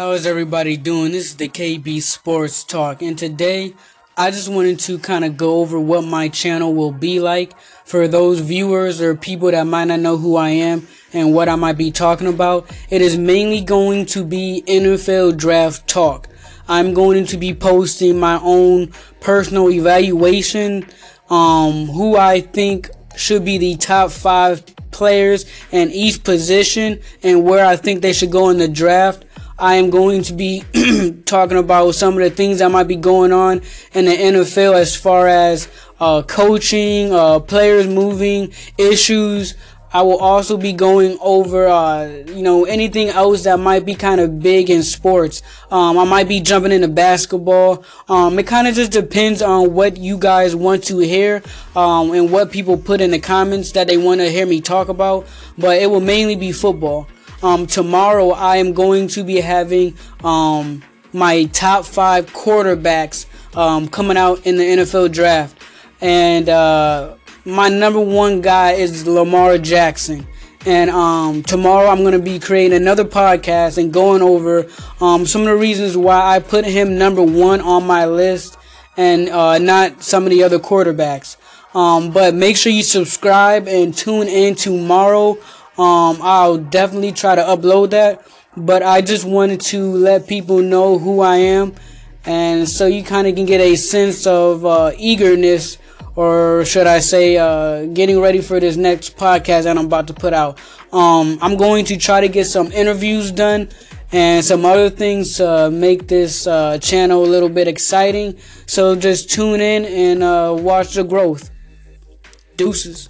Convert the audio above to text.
How is everybody doing? This is the KB Sports Talk, and today I just wanted to kind of go over what my channel will be like for those viewers or people that might not know who I am and what I might be talking about. It is mainly going to be NFL draft talk. I'm going to be posting my own personal evaluation, um, who I think should be the top five players in each position and where I think they should go in the draft. I am going to be talking about some of the things that might be going on in the NFL as far as uh, coaching, uh, players moving, issues. I will also be going over, uh, you know, anything else that might be kind of big in sports. Um, I might be jumping into basketball. Um, it kind of just depends on what you guys want to hear, um, and what people put in the comments that they want to hear me talk about. But it will mainly be football. Um, tomorrow I am going to be having um, my top five quarterbacks um, coming out in the NFL draft, and uh, my number one guy is Lamar Jackson. And um, tomorrow I'm going to be creating another podcast and going over um, some of the reasons why I put him number one on my list and uh, not some of the other quarterbacks. Um, but make sure you subscribe and tune in tomorrow um, I'll definitely try to upload that, but I just wanted to let people know who I am, and so you kind of can get a sense of uh, eagerness, or should I say, uh, getting ready for this next podcast that I'm about to put out. Um, I'm going to try to get some interviews done and some other things to make this uh, channel a little bit exciting. So just tune in and uh, watch the growth. Deuces.